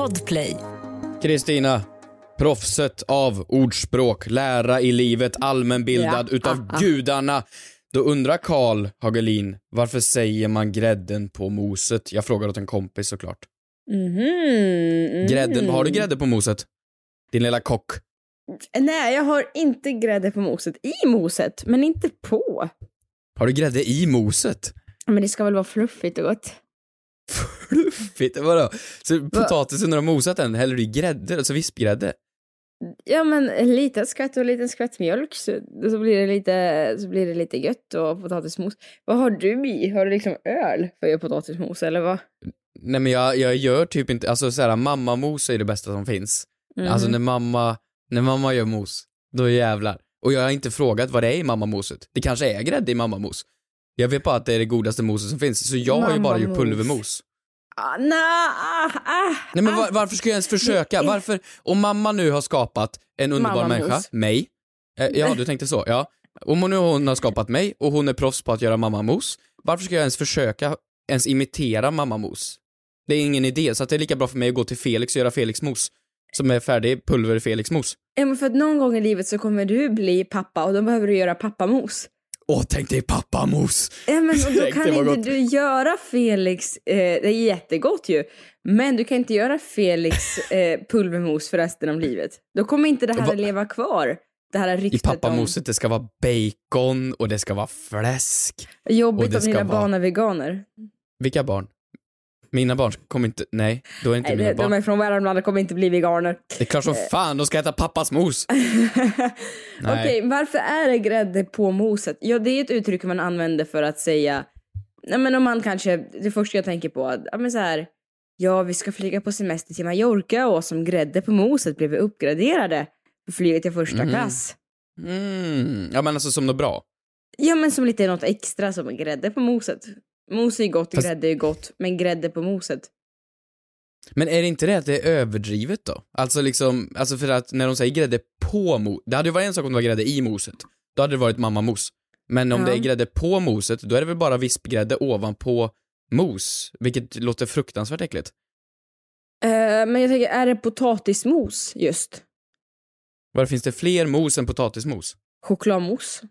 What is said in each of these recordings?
Podplay. Kristina, proffset av ordspråk, lära i livet, allmänbildad Ja. utav Ah, ah. gudarna. Då undrar Karl Hagelin, varför säger man grädden på moset? Jag frågar åt en kompis såklart. Mhm, mhm. Grädden, har du grädde på moset? Din lilla kock. Nej, jag har inte grädde på moset. I moset, men inte på. Har du grädde i moset? Men det ska väl vara fluffigt och gott. Fluffigt, vadå? Så potatisen när du har mosat den, häller du i grädde, alltså vispgrädde? Ja, men en liten skvätt och en liten skvätt mjölk så, så, blir det lite, så blir det lite gött och potatismos. Vad har du i? Har du liksom öl för att göra potatismos eller vad? Nej men jag, jag gör typ inte, alltså såhär mammamos är det bästa som finns. Mhm. Alltså när mamma, när mamma gör mos, då jävlar. Och jag har inte frågat vad det är i mammamoset. Det kanske är grädde i mammamos. Jag vet bara att det är det godaste moset som finns, så jag har ju bara gjort pulvermos. Ah, nah, ah, ah, Nej men ah. var, varför ska jag ens försöka? Varför, om mamma nu har skapat en underbar Mammamos. människa, mig, eh, ja du tänkte så, ja. Om hon nu hon har skapat mig och hon är proffs på att göra mammamos, varför ska jag ens försöka ens imitera mammamos? Det är ingen idé, så att det är lika bra för mig att gå till Felix och göra Felix-mos, som är färdig pulver Felix-mos. Ja, men för att någon gång i livet så kommer du bli pappa och då behöver du göra pappamos. Åh, tänk dig pappamos! Ja, men då kan inte gott. du göra Felix, eh, det är jättegott ju, men du kan inte göra Felix eh, pulvermos för resten av livet. Då kommer inte det här Va- att leva kvar. Det här I ryktet pappamoset, det ska vara bacon och det ska vara fläsk. om jobbigt om dina vara- barn är veganer. Vilka barn? Mina barn kommer inte, nej, då är inte Nej, mina de, barn. de är från Värmland och kommer inte bli veganer. Det är klart som fan de ska äta pappas mos. Okej, varför är det grädde på moset? Ja, det är ett uttryck man använder för att säga, nej men om man kanske, det första jag tänker på, ja men så här, ja vi ska flyga på semester till Mallorca och som grädde på moset blev vi uppgraderade för flyget till första Mhm. klass. Mm. Ja men alltså som något bra. Ja men som lite något extra som grädde på moset. Mos är gott, Fast- grädde är gott, men grädde på moset. Men är det inte det att det är överdrivet då? Alltså liksom, alltså för att när de säger grädde på mos, det hade ju varit en sak om det var grädde i moset. Då hade det varit mammamos. Men om Ja. det är grädde på moset, då är det väl bara vispgrädde ovanpå mos, vilket låter fruktansvärt äckligt. Eh, men jag tänker, är det potatismos just? Var finns det fler mos än potatismos? Chokladmos?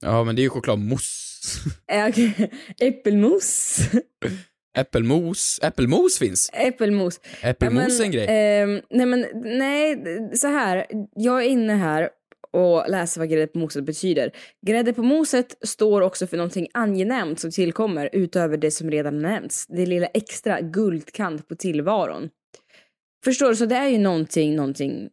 Ja, men det är ju chokladmousse. Eh. Äppelmos? Äppelmos, äppelmos finns. Äppelmos. Äppelmos är en grej. ehm, nej men nej, så här. Jag är inne här och läser vad grädde på moset betyder. Grädde på moset står också för någonting angenämt som tillkommer utöver det som redan nämnts. Det lilla extra guldkant på tillvaron. Förstår du? Så det är ju någonting, någonting.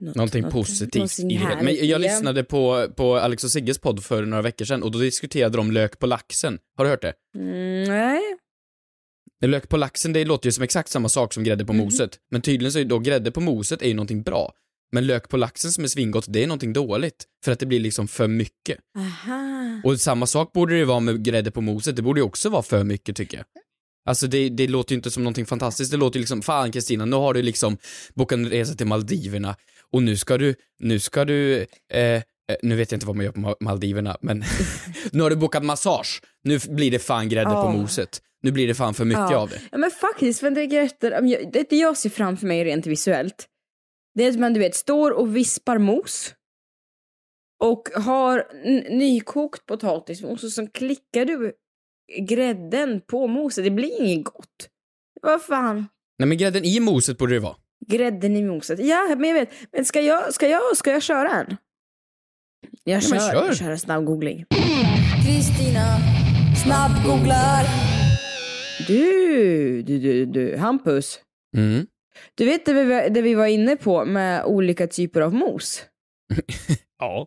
Något, Någonting något- positivt i det. Men jag Ja. lyssnade på, på Alex och Sigges podd för några veckor sedan och då diskuterade de lök på laxen. Har du hört det? Mm, nej. Lök på laxen, det låter ju som exakt samma sak som grädde på Mhm. moset. Men tydligen så är då grädde på moset är ju någonting bra. Men lök på laxen som är svingott, det är någonting dåligt. För att det blir liksom för mycket. Aha. Och samma sak borde det vara med grädde på moset, det borde ju också vara för mycket tycker jag. Alltså det, det låter ju inte som någonting fantastiskt, det låter ju liksom, fan Kristina, nu har du liksom bokat en resa till Maldiverna och nu ska du, nu ska du, eh, eh, nu vet jag inte vad man gör på Ma- Maldiverna, men nu har du bokat massage, nu blir det fan grädde på Ja. moset. Nu blir det fan för mycket Ja. av det. Ja men faktiskt, för det, är jag- ser framför mig rent visuellt, det är att man du vet står och vispar mos och har nykokt potatismos och så klickar du grädden på moset. Det blir inget gott. Vad fan? Nej men grädden i moset borde det vara. Grädden i moset. Ja, men jag vet. Men ska jag, ska jag, ska jag köra en? Jag kör, kör. jag kör en snabb googling. Kristina snabbgooglar. Du, du, du, du, Hampus. Mm. Du vet det vi, var- det vi var inne på med olika typer av mos? Ja.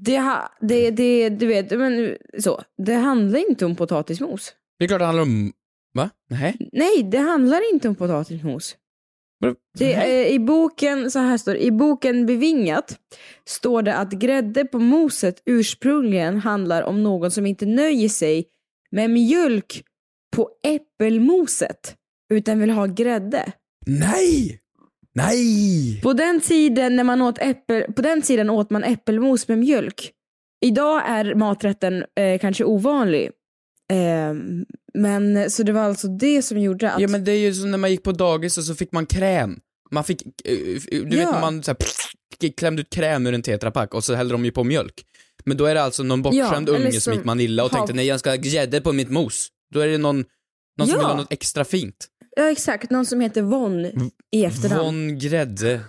Det, ha, det, det, du vet, men så. Det handlar inte om potatismos. Det är klart det handlar om, va? Nej? Nej, det handlar inte om potatismos. Det, är, I boken, så här står det, i boken Bevingat står det att grädde på moset ursprungligen handlar om någon som inte nöjer sig med mjölk på äppelmoset utan vill ha grädde. Nej! Nej! På den tiden när man åt äppel, på den tiden åt man äppelmos med mjölk. Idag är maträtten eh, kanske ovanlig. Eh, men eh, så det var alltså det som gjorde att... Ja men det är ju som när man gick på dagis och så fick man kräm. Man fick, eh, du vet Ja. när man så här, klämde ut kräm ur en tetrapack och så hällde de ju på mjölk. Men då är det alltså någon bortskämd Ja, unge som som gick Manilla och har- tänkte nej jag ska ha grädde på mitt mos. Då är det någon, någon som Ja. vill ha något extra fint. Ja exakt, någon som heter Von i efternamn. Von Grädde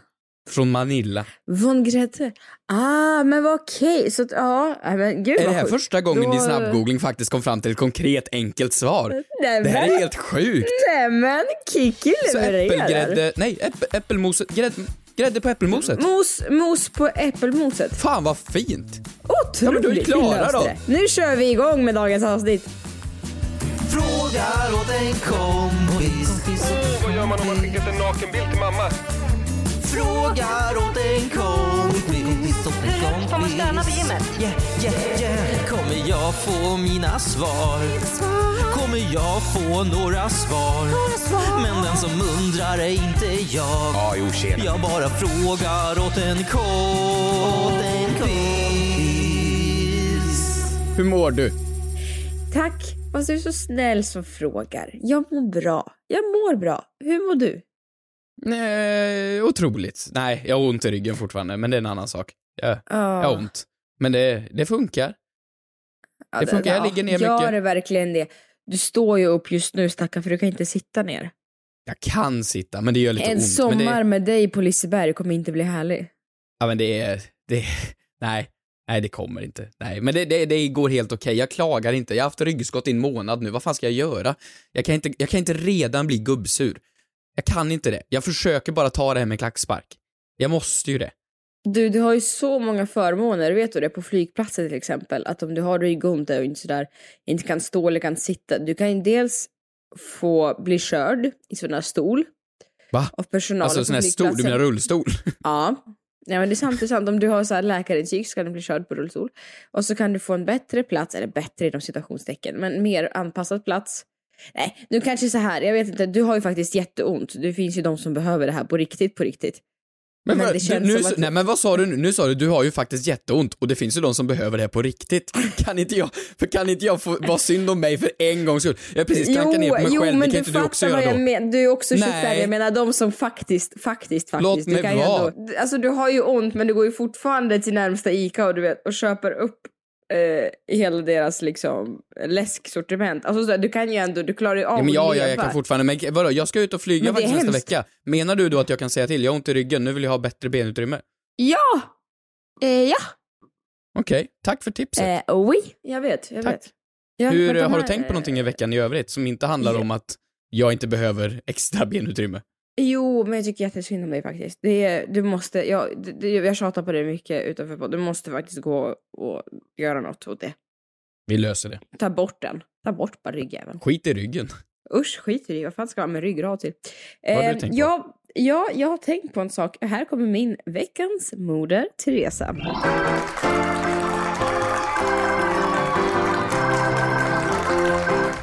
från Manilla. Von Grädde. Ah, men vad okej. Så att, ja, nej, men gud Är det vad här sjukt. första gången Då- din snabbgoogling faktiskt kom fram till ett konkret enkelt svar? Nej, Det här är helt sjukt. Nej men Kiki Så levererar. äppelgrädde, nej äpp, äppelmoset, grädde, grädde på äppelmoset. Mos, mos på äppelmoset. Fan vad fint. Otroligt. Ja, men då är klara då. Nu kör vi igång med dagens avsnitt. Frågar åt en kompis. Vad gör man om man skickat en nakenbild till mamma? Frågar åt en kompis. Får man stöna på gymmet? Yeah, yeah, yeah. Kommer jag få mina svar? Kommer jag få några svar? Men den som undrar är inte jag. Ja, jo tjena. Jag bara frågar åt en kompis. Hur mår du? Tack. Fast du är så snäll som frågar. Jag mår bra. Jag mår bra. Hur mår du? Nej, otroligt. Nej, jag har ont i ryggen fortfarande, men det är en annan sak. Jag, jag Ja. har ont. Men det, det funkar. Ja, det funkar, jag ligger ner Gör mycket. det verkligen det? Du står ju upp just nu stackarn för du kan inte sitta ner. Jag kan sitta, men det gör lite En ont. sommar Men det, med dig på Liseberg kommer inte bli härlig. ja, men det är, det, nej, nej det kommer inte. Nej, men det, det, det går helt okej. Jag klagar inte. Jag har haft ryggskott i en månad nu. Vad fan ska jag göra? Jag kan inte, jag kan inte redan bli gubbsur. Jag kan inte det. Jag försöker bara ta det här med klackspark. Jag måste ju det. Du, du har ju så många förmåner, vet du det? På flygplatser till exempel. Att om du har ryggont och inte sådär, inte kan stå eller kan sitta. Du kan ju dels få bli körd i sån här stol. Va? Av personalen Alltså sån här stol, du menar rullstol? Ja. Nej men det är sant, det är sant. Om du har så här läkarintyg så kan du bli körd på rullstol. Och så kan du få en bättre plats, eller bättre inom citationstecken, men mer anpassad plats. Nej, nu kanske så här, jag vet inte, du har ju faktiskt jätteont. Det finns ju de som behöver det här på riktigt, på riktigt. Men, Men vad- det nu, att- Nej men vad sa du nu? Nu sa du du har ju faktiskt jätteont och det finns ju de som behöver det här på riktigt. Kan inte jag, för kan inte jag få vara synd om mig för en gångs skull? Jag har precis klankat ner på mig jo, själv, det men kan du inte du också göra då? menar. Du är också 25, Nej. jag menar de som faktiskt, faktiskt, faktiskt. Låt du mig kan vara. ändå, alltså du har ju ont men du går ju fortfarande till närmsta ICA och du vet och köper upp eh, hela deras liksom läsksortiment. Alltså så du kan ju ändå, du klarar ju av Ja, men ja, att ja, jag kan fortfarande, men vadå, jag ska ut och flyga faktiskt nästa vecka. Menar du då att jag kan säga till, jag har ont i ryggen, nu vill jag ha bättre benutrymme? Ja! Eh, ja! Okej, tack för tipset. Eh, oui, jag vet, jag Tack. vet. Ja, Hur, har du här, tänkt på någonting i veckan i övrigt som inte handlar Ja. om att jag inte behöver extra benutrymme? Jo, men jag tycker jättesynd om dig faktiskt. Det är, du måste, jag, det- jag tjatar på dig mycket utanför på. Du måste faktiskt gå och göra något åt det. Vi löser det. Ta bort den. Ta bort bara ryggjäveln. Skit i ryggen. Usch, skit i det. Vad fan ska man med ryggrad till? Vad har du Eh, tänkt på? ja, jag har tänkt på en sak. Här kommer min veckans moder, Teresa.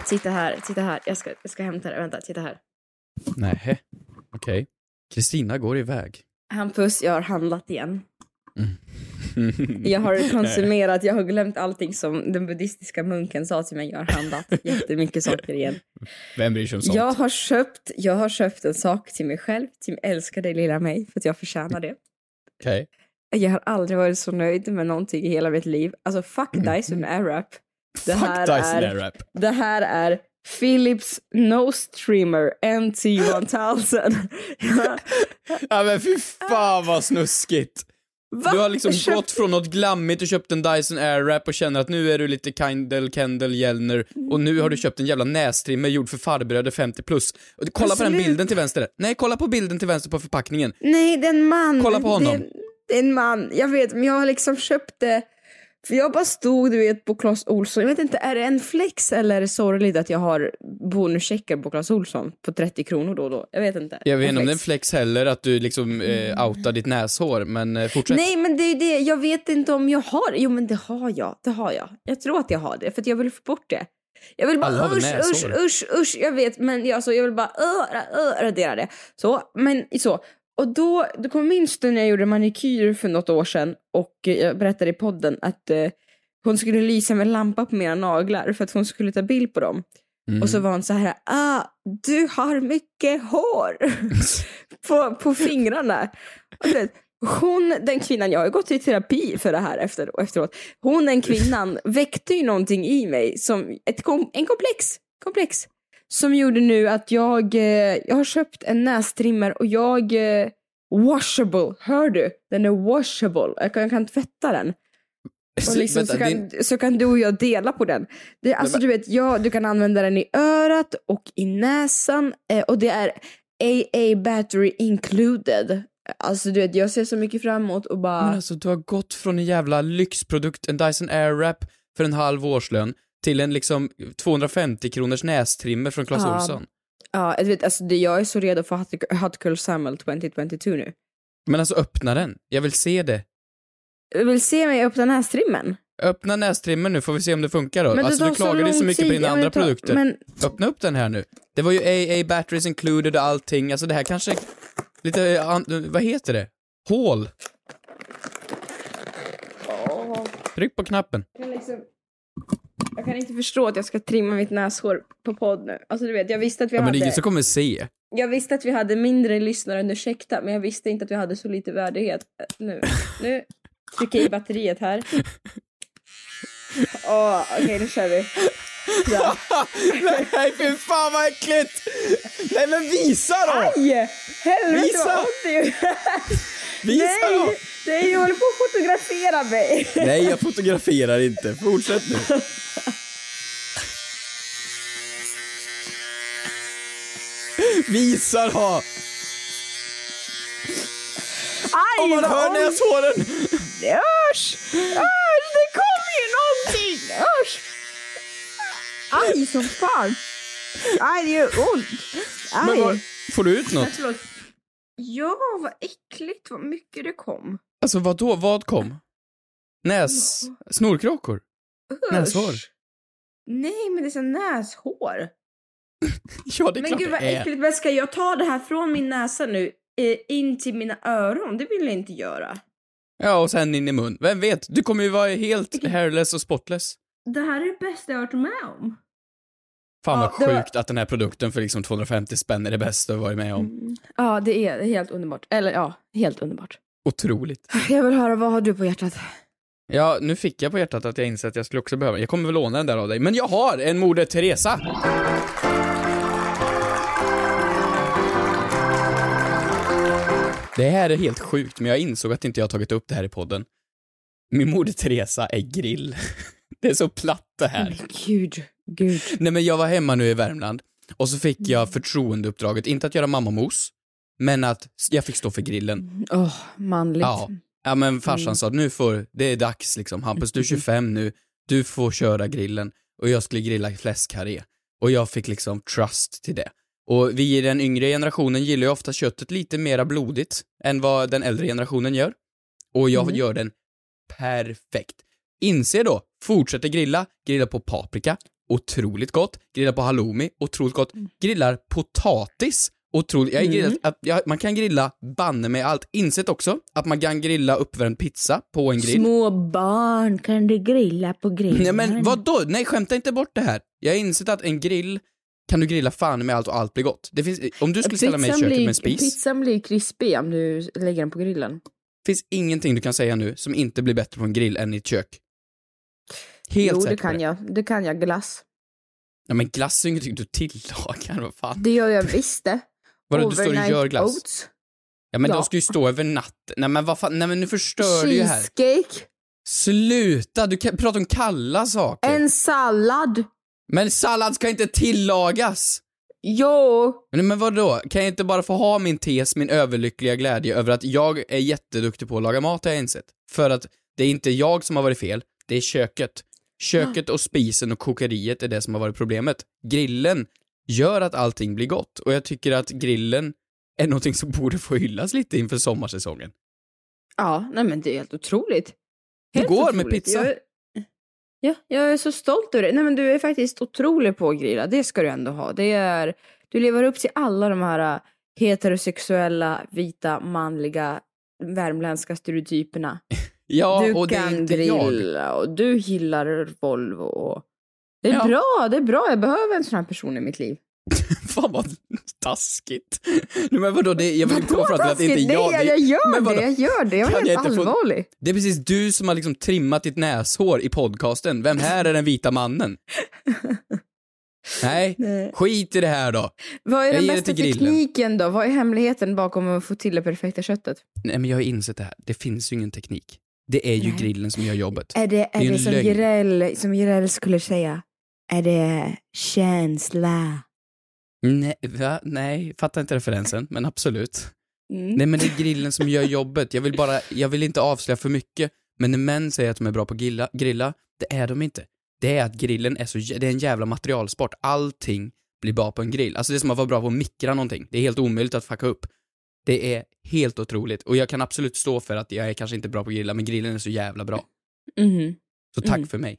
Titta här, titta här. Jag ska, jag ska hämta det. Vänta, titta här. Nej. Okej. Kristina går iväg. Hampus, jag har handlat igen. Jag har konsumerat, jag har glömt allting som den buddhistiska munken sa till mig. Jag har handlat jättemycket saker igen. Vem bryr sig om sånt? Jag har, köpt, jag har köpt en sak till mig själv, till älskar dig lilla mig, för att jag förtjänar det. Okej. Jag har aldrig varit så nöjd med någonting i hela mitt liv. Alltså fuck Dyson Airwrap. Det Mm. Fuck här Dyson är- Airwrap. Det här är Philips Nose Trimmer NT1000. Ja. Ja men fy fan vad snuskigt. Va? Du har liksom köpt- gått från något glammigt och köpt en Dyson Airwrap och känner att nu är du lite Kindle, Kendall, Jenner och nu har du köpt en jävla nästrimmer gjord för farbröder 50 plus. Och kolla på den bilden till vänster. Nej, kolla på bilden till vänster på förpackningen. Nej, det är en man. Kolla på honom. Det, det är en man. Jag vet, men jag har liksom köpt det. För jag bara stod, du vet, på Clas Ohlson. Jag vet inte, är det en flex eller är det sorgligt att jag har bonuscheckar på Clas Ohlson på 30 kronor då och då? Jag vet inte. Jag vet inte om det är en flex. heller att du liksom eh, outar ditt näshår, men eh, fortsätt. Nej, men det är det. Jag vet inte om jag har Jo, men det har jag. Det har jag. Jag tror att jag har det, för att jag vill få bort det. Jag vill bara usch, usch, usch, usch. Jag vet, men jag, alltså, jag vill bara uh, uh, radera det. Så, men så. Och då, då kom du när jag gjorde manikyr för något år sedan och eh, jag berättade i podden att eh, hon skulle lysa med lampa på mina naglar för att hon skulle ta bild på dem. Mm. Och så var hon så här, ah, du har mycket hår på, på fingrarna. Och vet, hon, den kvinnan, jag har gått i terapi för det här efter, efteråt. Hon, den kvinnan, väckte ju någonting i mig som ett kom, en komplex, komplex. Som gjorde nu att jag, eh, jag har köpt en nästrimmer och jag, eh, washable, hör du? Den är washable, jag kan, jag kan tvätta den. Och liksom, Vänta, så, kan, din- så kan du och jag dela på den. Det, alltså, men- du vet, ja, du kan använda den i örat och i näsan eh, och det är AA battery included. Alltså du vet, jag ser så mycket fram emot och bara... Men alltså du har gått från en jävla lyxprodukt, en Dyson Airwrap för en halv årslön, till en liksom 250 kronors nästrimmer från Clas Ja. Ohlson. Ja, du vet, alltså, jag är så redo för Hot, Girl Summer 2022 nu. Men alltså öppna den, jag vill se det. Du vill se mig öppna nästrimmen? Öppna nästrimmen nu får vi se om det funkar då. Men alltså du klagade ju så mycket på tid. dina Ja, men andra tar- produkter. Men Öppna upp den här nu. Det var ju AA batteries included och allting, alltså det här kanske lite, an- vad heter det? Hål. Tryck på knappen. jag, liksom, jag kan inte förstå att jag ska trimma mitt näshår på podd nu. Alltså du vet, jag visste att vi Ja, men det hade... är ingen som kommer se. Jag visste att vi hade mindre lyssnare än ursäkta, men jag visste inte att vi hade så lite värdighet. Eh, Nu, nu trycker jag i batteriet här. Åh, okej nu kör vi. Ja. Nej fy fan vad äckligt! Nej men visa då! Aj! Helvete Visa! vad ont det. Visa då! Nej! Jag håller på att fotografera mig. Nej jag fotograferar inte, fortsätt nu. Visa då! Aj, Om man hör näshåren! Usch! Usch, det kommer ju någonting! Usch! Aj som fan! Aj, det gör ont! Aj! Men vad, får du ut något? Ja, vad äckligt vad mycket det kom. Alltså vad då? vad kom? Näs... Snorkråkor? Näshår? Nej, men det är så näshår. Ja det är Men klart gud vad det är. äckligt. Vad ska jag ta det här från min näsa nu eh, in till mina öron? Det vill jag inte göra. Ja och sen in i mun. Vem vet? Du kommer ju vara helt hairless och spotless. Det här är det bästa jag har varit med om. Fan Ja, vad var- sjukt att den här produkten för liksom 250 spänn är det bästa jag varit med om. Ja, det är helt underbart. Eller ja, helt underbart. Otroligt. Jag vill höra, vad har du på hjärtat? Ja, nu fick jag på hjärtat att jag inser att jag skulle också behöva, jag kommer väl låna den där av dig, men jag har en Moder Teresa! Det här är helt sjukt, men jag insåg att inte jag tagit upp det här i podden. Min Moder Teresa är grill. Det är så platt det här. Gud, gud. Nej men jag var hemma nu i Värmland och så fick jag förtroendeuppdraget, inte att göra mammamos, men att jag fick stå för grillen. Åh, manligt. Ja. Ja men farsan sa nu får, det är dags liksom, Hampus du är 25 nu, du får köra grillen. Och jag skulle grilla fläskkarré. Och jag fick liksom trust till det. Och vi i den yngre generationen gillar ju ofta köttet lite mera blodigt än vad den äldre generationen gör. Och jag gör den perfekt. Inse då, fortsätter grilla, grilla på paprika, otroligt gott, grilla på halloumi, otroligt gott, grillar potatis, otroligt, jag grillat, att, jag, man kan grilla banne med allt, insett också att man kan grilla uppvärmd pizza på en grill. Små barn kan du grilla på grillen. Nej men vadå? Nej skämta inte bort det här. Jag har insett att en grill kan du grilla fan med allt och allt blir gott. Det finns, om du skulle ställa mig i köket blir- med en spis, Pizzan blir krispig om du lägger den på grillen. finns ingenting du kan säga nu som inte blir bättre på en grill än i ett kök. Helt jo, säker det kan jag. Det kan jag. Glass. Ja men glass är ju ingenting du tillagar, vad fan. Det gör jag visst det. Vadå, du står och gör glass? Oats. Ja men Ja. de ska ju stå över natten. Nej men vad fan, nej men nu förstör du ju här. Cheesecake. Sluta, du kan prata om kalla saker. En sallad. Men sallad ska inte tillagas. Jo. Men, men vadå, kan jag inte bara få ha min tes, min överlyckliga glädje över att jag är jätteduktig på att laga mat har jag insett. För att det är inte jag som har varit fel, det är köket. Köket och spisen och kokeriet är det som har varit problemet. Grillen gör att allting blir gott och jag tycker att grillen är någonting som borde få hyllas lite inför sommarsäsongen. Ja, nej men det är helt otroligt. Det Helt går med otroligt. pizza. Jag, ja, jag är så stolt över det. Nej men du är faktiskt otrolig på att grilla. Det ska du ändå ha. Det är, du lever upp till alla de här äh, heterosexuella, vita, manliga, värmländska stereotyperna. Ja, du och det är kan inte jag. grilla och du gillar Volvo och Det är Ja. bra, det är bra. Jag behöver en sån här person i mitt liv. Fan vad taskigt. Nej, men vadå, det, jag vill komma Vadå fram till att det inte är jag. Nej, jag gör men vadå? det, jag gör det. Jag är helt inte få- allvarlig. Det är precis du som har liksom trimmat ditt näshår i podcasten. Vem här är den vita mannen? Nej, Nej. skit i det här då. Vad är Jag den det bästa tekniken då? Vad är hemligheten bakom att få till det perfekta köttet? Nej men jag har insett det här, det finns ju ingen teknik. Det är ju Nej. grillen som gör jobbet. Är det, är är ju det som lögn. Jireel, som Jireel skulle säga? Är det känsla? Nej, va? Nej, fattar inte referensen, men absolut. Mm. Nej men det är grillen som gör jobbet. Jag vill bara, jag vill inte avslöja för mycket, men när män säger att de är bra på grilla, grilla, det är de inte. Det är att grillen är så, det är en jävla materialsport. Allting blir bra på en grill. Alltså det är som att vara bra på att mikra någonting. Det är helt omöjligt att fucka upp. Det är helt otroligt. Och jag kan absolut stå för att jag är kanske inte bra på att grilla, men grillen är så jävla bra. Mhm. Så tack Mm. för mig.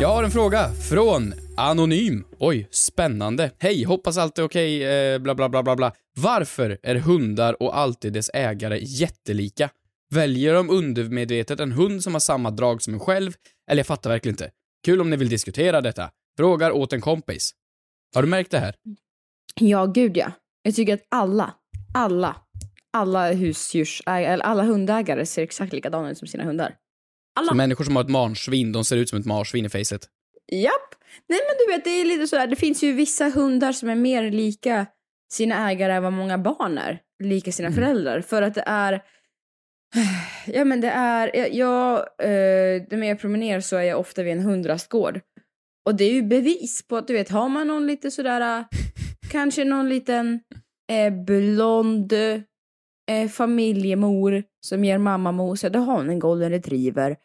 Jag har en fråga från Anonym. Oj, spännande. Hej, hoppas allt är okej, eh, bla bla bla bla bla. Varför är hundar och alltid dess ägare jättelika? Väljer de undermedvetet en hund som har samma drag som en själv? Eller jag fattar verkligen inte. Kul om ni vill diskutera detta. Frågar åt en kompis. Har du märkt det här? Ja, gud ja. Jag tycker att alla, alla, alla husdjursägare, eller alla hundägare ser exakt likadana ut som sina hundar. Alla. Så människor som har ett marsvin, de ser ut som ett marsvin i facet. Japp. Nej men du vet, det är lite sådär, det finns ju vissa hundar som är mer lika sina ägare än vad många barn är. Lika sina föräldrar. För att det är, ja men det är, jag, jag eh, när jag promenerar så är jag ofta vid en hundrastgård. Och det är ju bevis på att du vet, har man någon lite sådär, eh, kanske någon liten eh, blond eh, familjemor som ger mamma mos, ja, då har hon en golden retriever.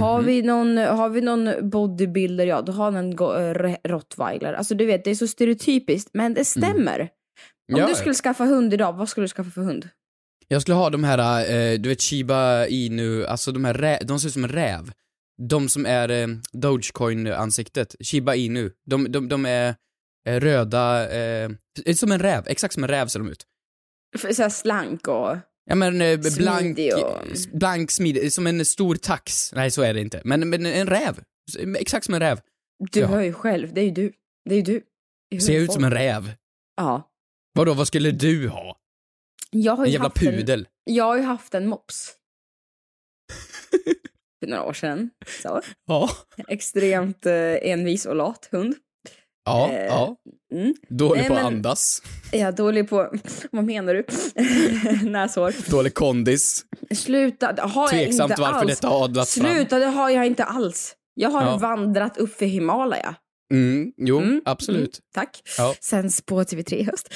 Har, Mhm. vi någon, har vi någon bodybuilder, ja då har hon en eh, rottweiler. Alltså du vet, det är så stereotypiskt, men det stämmer. Om Mm. Ja, du skulle skaffa hund idag, vad skulle du skaffa för hund? Jag skulle ha de här, eh, du vet Shiba Inu, alltså de här rä- de ser ut som en räv. De som är eh, Dogecoin-ansiktet, Shiba Inu. De, de, de är eh, röda, eh, som en räv, exakt som en räv ser de ut. För- Så här slank och... Ja men eh, blank, och- blank smidig, som en stor tax. Nej så är det inte, men, men en räv. Exakt som en räv. Du Ja. hör ju själv, det är ju du. Det är ju du. Ser jag ut som en räv? Ja. Vadå, vad skulle du ha? Jag har En jävla haft en, pudel? jag har ju haft en mops. För några år sedan. Så. Ja. Extremt eh, envis och lat hund. Ja, Eh, ja. Mm. Dålig Nej, på att andas. Jag dålig på... Vad menar du? Näshår. Dålig kondis. Sluta, det har jag Tveksamt inte varför alls. detta har adlats fram. Sluta, det har jag inte alls. Jag har Ja. vandrat upp för Himalaya. Mm, jo, Mm, absolut. Mm, tack. Ja. Sänds på TV3 i höst.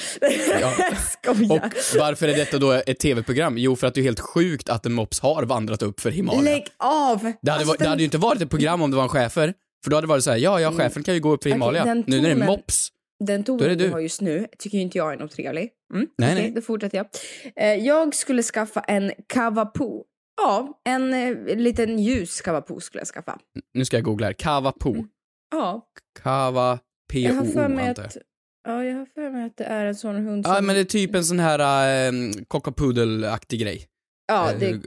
Ja. Skoja. Och varför är detta då ett tv-program? Jo, för att det är helt sjukt att en mops har vandrat upp för Himalaya. Lägg av! Det hade, Alltså, det den- hade ju inte varit ett program om det var en chefer. För då hade det varit så här, ja, ja, chefen kan ju gå upp för Himalaya. den nu när det är mops. Den tonen du har just nu tycker ju inte jag är något trevlig. Mm, Nej, okej, nej. Då fortsätter jag. Eh, jag skulle skaffa en kavapo. Ja, en eh, liten ljus kavapo skulle jag skaffa. Nu ska jag googla här. Kavapo. Ja, Kava, jag har för P-O-O mig antar att... jag. Ja, jag har för mig att det är en sån hund som... Ja, men det är typ en sån här äh, cockapudel-aktig grej. Ja, Eh, det...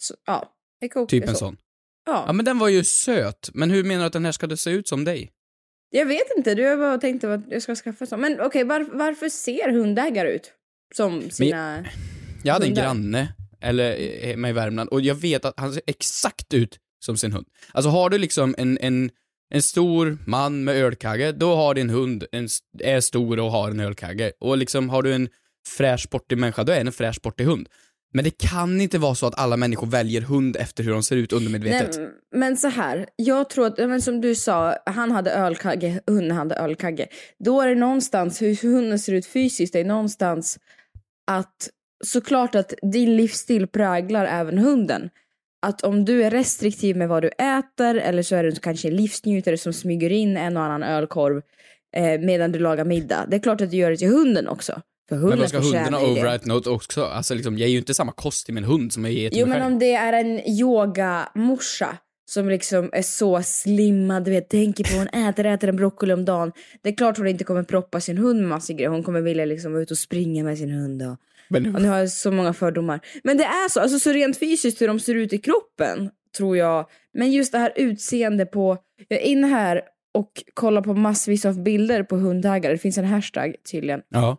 Så, ja, det kokar typ en så. sån. Ja. Ja, men den var ju söt. Men hur menar du att den här ska se ut som dig? Jag vet inte, du har bara tänkt att jag ska skaffa sån. Men okej, var, varför ser hundägare ut som sina... Jag hade en Hundar. granne, eller eh, hemma i Värmland, och jag vet att han ser exakt ut som sin hund. Alltså har du liksom en, en en stor man med ölkagge, då har din hund en, är stor och har en ölkagge. Och liksom har du en fräsch sportig människa, då är en fräsch sportig hund. Men det kan inte vara så att alla människor väljer hund efter hur de ser ut undermedvetet. Nej, men så här, jag tror att, men som du sa, han hade ölkagge, hunden hade ölkagge. Då är det någonstans, hur hunden ser ut fysiskt, det är någonstans att såklart att din livsstil präglar även hunden. Att om du är restriktiv med vad du äter eller så är du kanske en livsnjutare som smyger in en och annan ölkorv eh, medan du lagar middag. Det är klart att du gör det till hunden också. För Men vad ska hundarna override note också? Alltså liksom, jag ger ju inte samma kost till min hund som jag ger till Jo mig men själv. om det är en yogamorsa som liksom är så slimmad, du vet, tänker på hon äter, äter en broccoli om dagen. Det är klart hon inte kommer proppa sin hund med massa grejer. Hon kommer vilja liksom vara ute och springa med sin hund och, Men och nu har jag så många fördomar. Men det är så, alltså så rent fysiskt hur de ser ut i kroppen tror jag. Men just det här utseende på, jag är inne här och kollar på massvis av bilder på hundägare. Det finns en hashtag tydligen. Ja.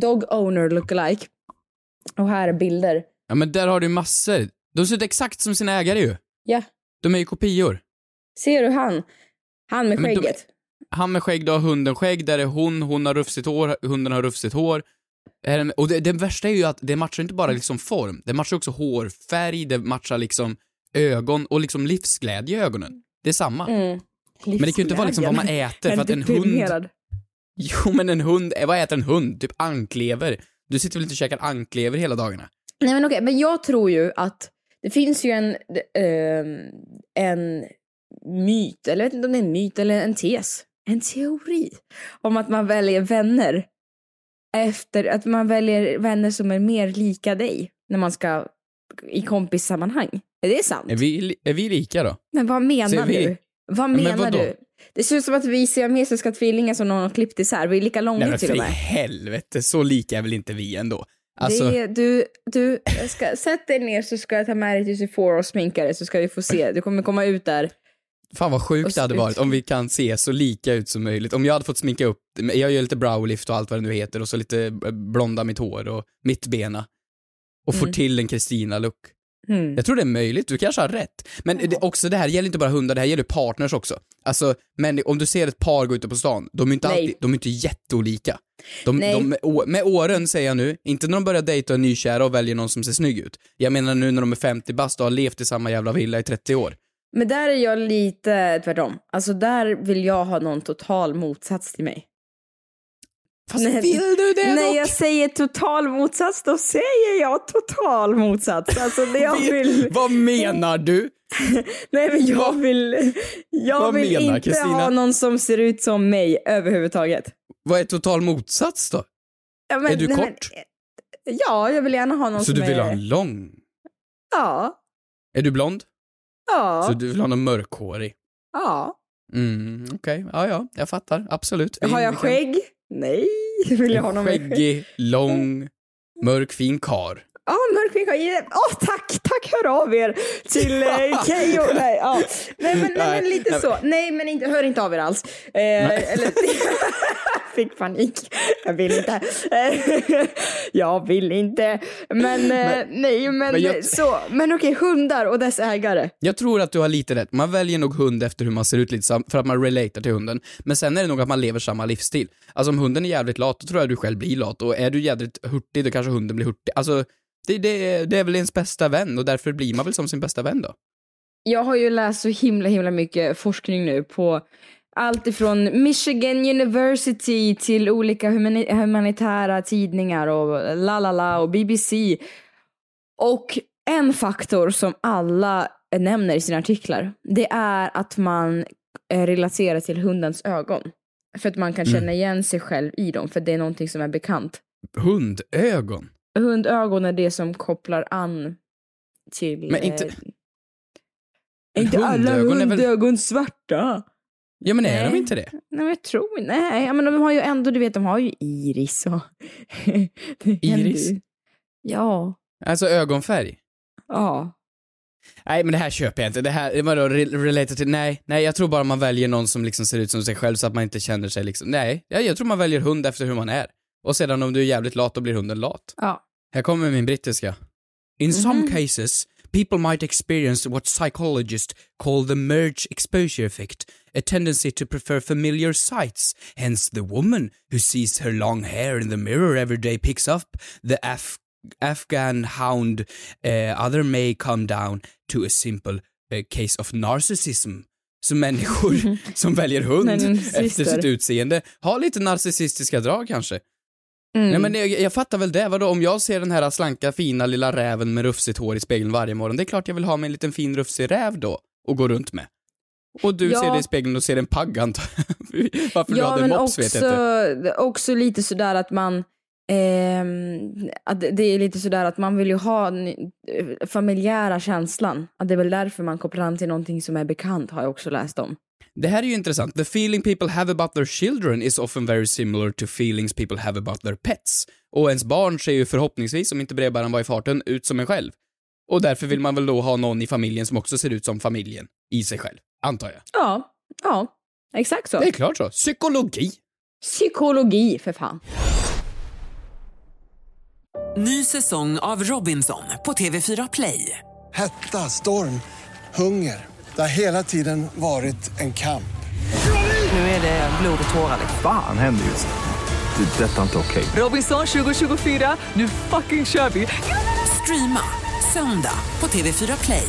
Dog owner lookalike. Och här är bilder. ja, men där har du massor. De ser ut exakt som sina ägare ju. Ja, De är ju kopior. ser du han? Han med Men de- skägget. Han med skägg, då har hunden skägg, där är hon, hon har rufsigt hår, hunden har rufsigt hår. Och det, det värsta är ju att det matchar inte bara liksom form, det matchar också hårfärg, det matchar liksom ögon och liksom livsglädje i ögonen. Det är samma. Mm. Men det kan ju inte vara liksom vad man äter, för att en hund... Jo men en hund, eh, vad äter en hund? Typ anklever. Du sitter väl inte och käkar anklever hela dagarna? Nej men okej, men jag tror ju att det finns ju en, ehm, en myt, eller jag vet inte om det är en myt eller en tes, en teori om att man väljer vänner efter, att man väljer vänner som är mer lika dig när man ska i kompissammanhang. Är det sant? Är vi, är vi lika då? Men vad menar vi- du? Vad men menar vadå? du? Det ser ut som att vi är siamesiska tvillingar som någon har klippt isär. Vi är lika långa Nej men till för och i med. helvete, så lika är väl inte vi ändå? Alltså, Det, du, du, ska, sätt dig ner så ska jag ta med dig till Sephora och sminka dig så ska vi få se. Du kommer komma ut där. fan vad sjukt det hade och- varit om vi kan se så lika ut som möjligt. Om jag hade fått sminka upp, jag gör lite browlift och allt vad det nu heter och så lite blonda mitt hår och mittbena. Och får Mm. till en Kristina-look. Mm. Jag tror det är möjligt, du kanske har rätt. Men det, också det här gäller inte bara hundar, det här gäller partners också. Alltså, men om du ser ett par gå ute på stan, de är inte Nej. alltid, de är inte jätteolika. De, de, med åren säger jag nu, inte när de börjar dejta och är nykära och väljer någon som ser snygg ut. Jag menar nu när de är 50 bast och har levt i samma jävla villa i 30 år. Men där är jag lite tvärtom. Alltså där vill jag ha någon total motsats till mig. Fast Nej, vill du det När dock? jag säger total motsats, då säger jag total motsats. Alltså det jag vill... Vad menar du? Nej men jag vill... Jag vad vill menar inte Kristina? ha någon som ser ut som mig överhuvudtaget. Vad är total motsats då? Ja, men- är du nej, men- kort? Ja, jag vill gärna ha någon Så som du vill är... ha en lång? Ja. Är du blond? Ja. Så du vill ha någon mörkhårig? Ja. Mm, okej. Ja, ja, jag fattar. Absolut. Vi- Har jag kan- skägg? Nej. Vill jag ha någon? Skäggig, lång, mörk, fin kar. Ja, mörk skägg. har- Åh, tack! Tack, hör av er till eh, Keyyo. Nej, ja. nej, men, nej, men lite så. Nej, men inte, hör inte av er alls. Eh, eller, fick panik. Jag vill inte. Jag vill inte. Men, eh, nej, men, men jag- så. Men okej, hundar och dess ägare. Jag tror att du har lite rätt. Man väljer nog hund efter hur man ser ut lite för att man relatar till hunden. Men sen är det nog att man lever samma livsstil. Alltså om hunden är jävligt lat, då tror jag du själv blir lat. Och är du jävligt hurtig, då kanske hunden blir hurtig. Alltså, det, det, det är väl ens bästa vän och därför blir man väl som sin bästa vän då. Jag har ju läst så himla himla mycket forskning nu på allt ifrån Michigan University till olika humani- humanitära tidningar och la la la och BBC. Och en faktor som alla nämner i sina artiklar, det är att man eh, relaterar till hundens ögon. För att man kan Mm. känna igen sig själv i dem, för det är någonting som är bekant. Hundögon? Hundögon är det som kopplar an till... Men inte- Eh, inte alla hundögon är väl- svarta. Ja men är de Nej. inte det? Nej men jag tror nej, ja, men de har ju ändå, du vet de har ju iris och... Iris? ju. Ja. Alltså ögonfärg? Ja. Nej men det här köper jag inte. Det här, vadå, re- related till, nej, nej jag tror bara man väljer någon som liksom ser ut som sig själv så att man inte känner sig liksom, nej, jag, tror man väljer hund efter hur man är. Och sedan om du är jävligt lat, då blir hunden lat. Ja. Här kommer min brittiska. In some Mhm. cases, people might experience what psychologists call the merge exposure effect, a tendency to prefer familiar sights. Hence, the woman who sees her long hair in the mirror every day picks up the Af- Afghan hound. Uh, other may come down to a simple uh, case of narcissism. Så människor som väljer hund efter sitt utseende har lite narcissistiska drag kanske. Mm. Nej men jag, jag fattar väl det, vadå om jag ser den här slanka fina lilla räven med rufsigt hår i spegeln varje morgon, det är klart jag vill ha mig en liten fin rufsig räv då och gå runt med. Och du Ja. ser det i spegeln och ser en pagg antar. Varför du ja, hade men mops vet jag inte. också, också lite sådär att man ehm, att det är lite sådär att man vill ju ha den eh, familjära känslan. Att det är väl därför man kopplar an till någonting som är bekant har jag också läst om. Det här är ju intressant. The feeling people have about their children is often very similar to feelings people have about their pets. Och ens barn ser ju förhoppningsvis, om inte brevbäraren var i farten, ut som en själv. Och därför vill man väl då ha någon i familjen som också ser ut som familjen i sig själv, antar jag. Ja, ja, exakt så. Det är klart så. Psykologi. Psykologi för fan. Ny säsong av Robinson på TV4 Play. Hetta, storm, hunger. Det har hela tiden varit en kamp. Nu är det blod och tårar. Fan händer just nu. Det. är Detta är inte okej. Robinson 2024, nu fucking kör vi! Streama söndag på TV4 Play.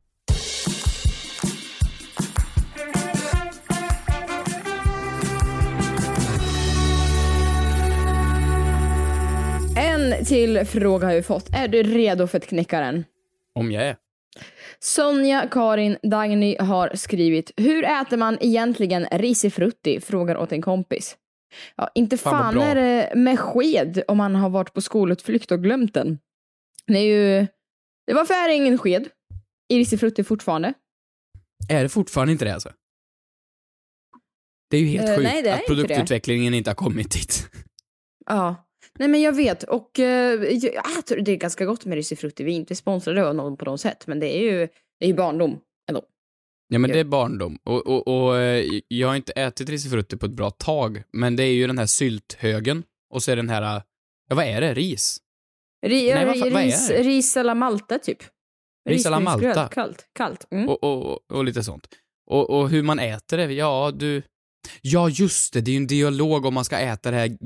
En till fråga har vi fått. Är du redo för att knäcka den? Om jag är. Sonja Karin Dagny har skrivit Hur äter man egentligen risifrutti? Frågar åt en kompis. Ja, inte Fan, fan är det med sked om man har varit på skolutflykt och glömt den. Det är ju... Varför är det ingen sked i risifrutti fortfarande? Är det fortfarande inte det alltså? Det är ju helt Eh, sjukt nej, det att inte det. produktutvecklingen inte har kommit dit. Ja. Nej men jag vet och eh, jag jag tror det är ganska gott med risifrutti. Vi är inte sponsrade av någon på något sätt men det är ju, det är ju barndom ändå. Ja men det är barndom. Och, och, och eh, jag har inte ätit risifrutti på ett bra tag, men det är ju den här sylthögen och så är den här, eh, ja vad är det? Ris? Ri, Nej, vad fan- vad är ris, det? ris alla Malta typ. Ris alla Malta? Kallt. kallt. Mm. Och, och, och lite sånt. Och, och hur man äter det, ja du... Ja just det, det är ju en dialog om man ska äta det här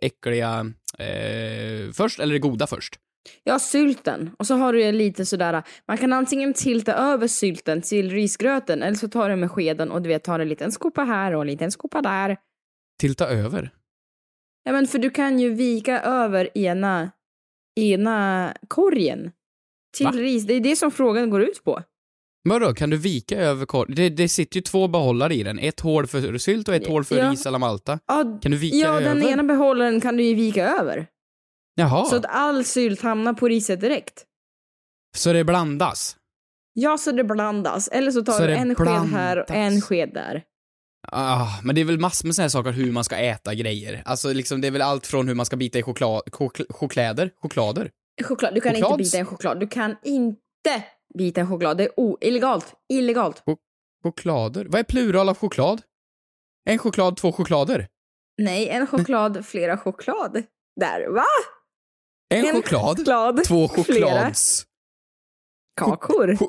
äckliga eh, först, eller det goda först. Ja, sylten. Och så har du ju lite sådär, man kan antingen tilta över sylten till risgröten eller så tar du med skeden och du vet tar en liten skopa här och en liten skopa där. Tilta över. Ja men för du kan ju vika över ena, ena korgen till Va? ris. Det är det som frågan går ut på. Vadå, kan du vika över korv? Det, det sitter ju två behållare i den. Ett hål för sylt och ett hål för Ja. ris alla Malta. Ja, Kan du vika ja över? den ena behållaren kan du ju vika över. Jaha, Så så, att all sylt hamnar på riset direkt. det blandas? Ja, så det blandas. Eller så tar Så du en sked här och en blandas. sked där. Ah, men det är väl massor med sådana här saker hur man ska äta grejer. Alltså liksom, det är väl allt från hur man ska bita i choklad, chokl, choklader, choklader. Choklad. Du kan Choklads- inte bita en choklad. Du kan inte bita en choklad. Det är o- illegalt. Illegalt. Choklader? Vad är plural av choklad? En choklad, två choklader? Nej, en choklad, flera choklad. Där, va? En, En choklad, choklad, två flera. choklads... Kakor. Cho-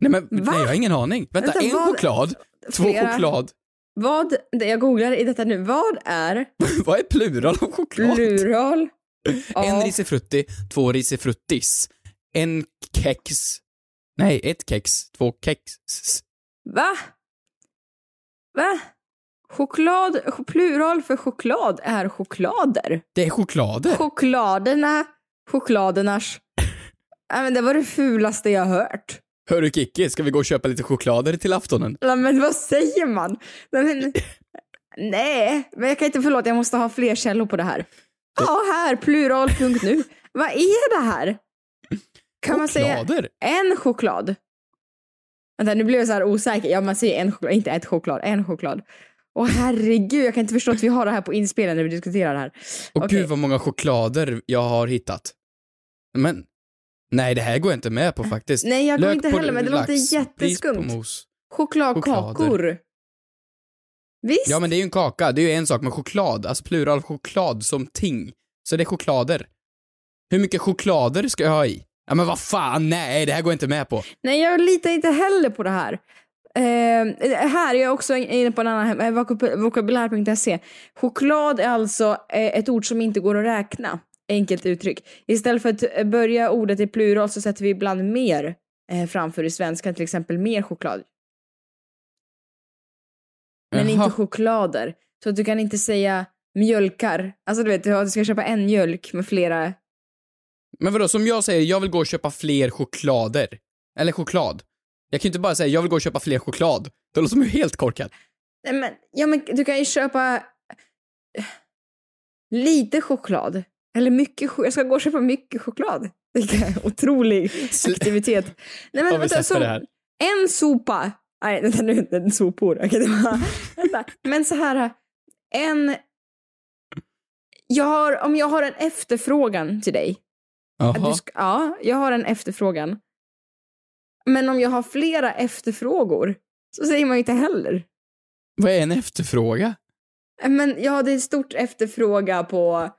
Nej men, Va? nej jag har ingen aning. Vänta, Vänta, en vad- choklad, två Flera. choklad. Vad, det jag googlar i detta nu, vad är Vad är plural av choklad? plural En av... risifrutti, två risifruttis. En kex. Nej, ett kex, två kex. Va? Va? Choklad, plural för choklad är choklader. Det är choklader. Chokladerna, chokladernas. Nej men det var det fulaste jag hört. Hörru Kikki, ska vi gå och köpa lite choklader till aftonen? Nej, men vad säger man? Nej, men, nej, men jag kan inte förlåt, jag måste ha fler källor på det här. Ja, här, plural.nu. Vad är det här? Kan man säga en choklad? Vänta, nu blev jag så här osäker. Ja, man säger en choklad, inte ett choklad, en choklad. Åh herregud, jag kan inte förstå att vi har det här på inspelning när vi diskuterar det här. Och Okej. gud vad många choklader jag har hittat. Men, nej det här går jag inte med på faktiskt. Nej, jag går Lök inte heller med. Det lax, låter jätteskumt. Chokladkakor. Choklader. Visst? Ja men det är ju en kaka, det är ju en sak, men choklad, alltså plural choklad som ting. Så det är choklader. Hur mycket choklader ska jag ha i? Ja men vad fan, nej det här går jag inte med på. Nej, jag litar inte heller på det här. Eh, här är jag också inne på en annan vokab- vokabulär.se. Choklad är alltså eh, ett ord som inte går att räkna. Enkelt uttryck. Istället för att eh, börja ordet i plural så sätter vi ibland mer eh, framför i svenskan, till exempel mer choklad. Men Jaha. inte choklader. Så att du kan inte säga mjölkar. Alltså du vet, du ska köpa en mjölk med flera Men vadå, som jag säger, jag vill gå och köpa fler choklader. Eller choklad. Jag kan ju inte bara säga, jag vill gå och köpa fler choklad. Det låter som är helt korkad. Nej, men, ja, men du kan ju köpa eh, lite choklad. Eller mycket choklad. Jag ska gå och köpa mycket choklad. Vilken otrolig aktivitet. Nej, men, Har vi vänta, som det här? En sopa. Nej, vänta nu, det är sopor. Okej, det var, vänta. Men så här, en... Jag har, om jag har en efterfrågan till dig. Ska, ja, jag har en efterfrågan. Men om jag har flera efterfrågor så säger man ju inte heller. Vad är en efterfråga? Men ja, det är stort efterfråga på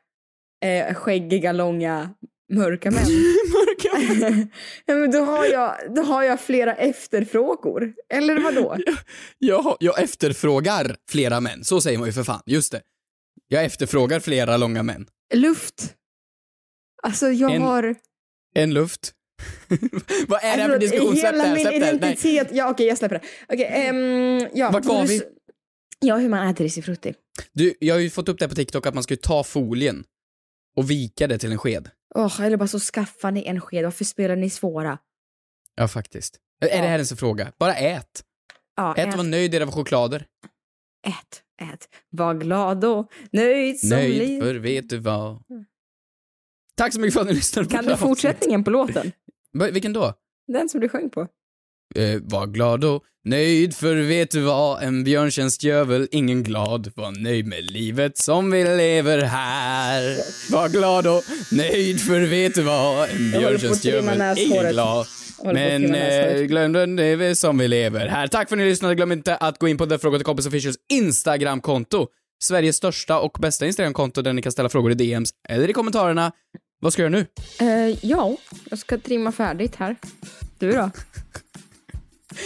eh, skäggiga, långa, mörka män. mörka män? men då har, jag, då har jag flera efterfrågor. Eller vadå? Jag, jag efterfrågar flera män, så säger man ju för fan. Just det. Jag efterfrågar flera långa män. Luft. Alltså jag En- har... En luft. Vad är det här för Alltså, diskussionssläpp det Hela här? min Släpp det här. Nej. identitet. Ja, okej, jag släpper det. Okej, ehm, ja. Vart var vi? Ja, hur man äter risifrutti. Du, jag har ju fått upp det på TikTok att man ska ju ta folien och vika det till en sked. Åh, eller bara så skaffa ni en sked. Varför spelar ni svåra? Ja, faktiskt. Är det här ens en fråga? Bara ät. Ja, ät och var nöjd era choklader. Ät, ät. Var glad och nöjd som Nöjd, liv. för vet du vad. Tack så mycket för att ni lyssnade på Kan du fortsättningen på låten? Vilken då? Den som du sjöng på. Eh, var glad och nöjd, för vet du vad? En björntjänst gör väl ingen glad. Var nöjd med livet som vi lever här. Var glad och nöjd, för vet du vad? En björntjänst gör väl ingen glad. Men eh, glöm den, det är som vi lever här. Tack för att ni lyssnade. Glöm inte att gå in på The Fråga till Kompis Officials Instagramkonto. Sveriges största och bästa Instagramkonto där ni kan ställa frågor i DMs eller i kommentarerna. Vad ska jag göra nu? Eh, ja, jag ska trimma färdigt här. Du då?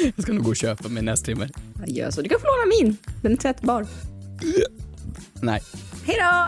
Jag ska nog gå och köpa mig nästrimmer. Ja, så du kan få låna min. Den är tvättbar. Nej. Hej då!